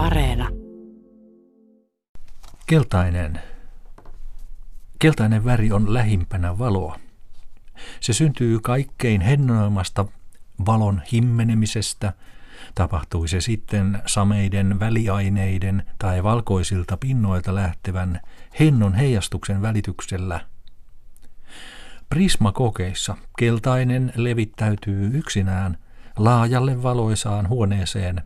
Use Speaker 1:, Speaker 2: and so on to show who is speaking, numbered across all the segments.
Speaker 1: Areena.
Speaker 2: Keltainen. Keltainen väri on lähimpänä valoa. Se syntyy kaikkein hennoimmasta valon himmenemisestä, tapahtui se sitten sameiden väliaineiden tai valkoisilta pinnoilta lähtevän hennon heijastuksen välityksellä. Prismakokeissa keltainen levittäytyy yksinään laajalle valoisaan huoneeseen,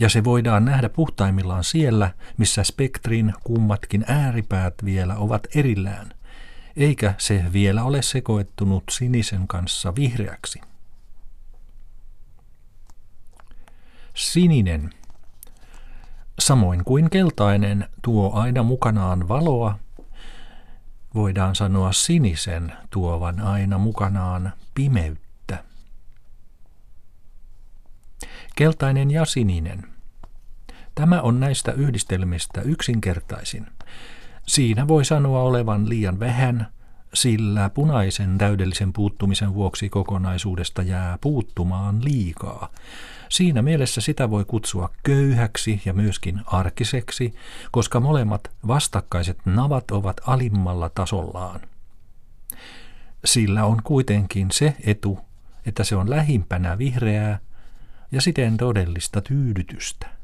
Speaker 2: ja se voidaan nähdä puhtaimmillaan siellä, missä spektrin kummatkin ääripäät vielä ovat erillään, eikä se vielä ole sekoittunut sinisen kanssa vihreäksi. Sininen. Samoin kuin keltainen tuo aina mukanaan valoa, voidaan sanoa sinisen tuovan aina mukanaan pimeyttä. Keltainen ja sininen. Tämä on näistä yhdistelmistä yksinkertaisin. Siinä voi sanoa olevan liian vähän, sillä punaisen täydellisen puuttumisen vuoksi kokonaisuudesta jää puuttumaan liikaa. Siinä mielessä sitä voi kutsua köyhäksi ja myöskin arkiseksi, koska molemmat vastakkaiset navat ovat alimmalla tasollaan. Sillä on kuitenkin se etu, että se on lähimpänä vihreää ja siten todellista tyydytystä.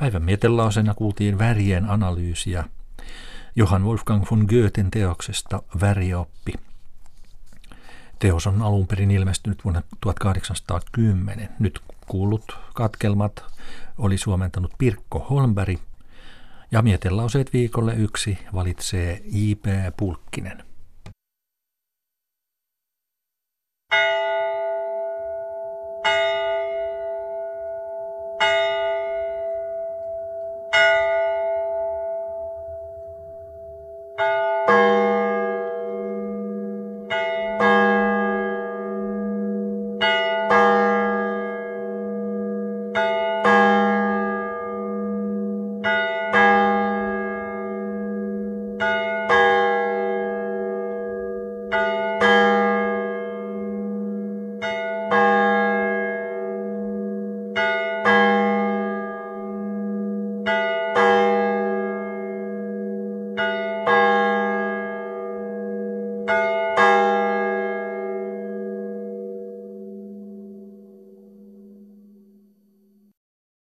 Speaker 2: Päivän mietelausena kuultiin värien analyysiä Johann Wolfgang von Goethen teoksesta Värioppi. Teos on alun perin ilmestynyt vuonna 1810. Nyt kuulut katkelmat oli suomentanut Pirkko Holmberg ja mietelauseet viikolle yksi valitsee J.P. Pulkkinen.
Speaker 3: Thank you.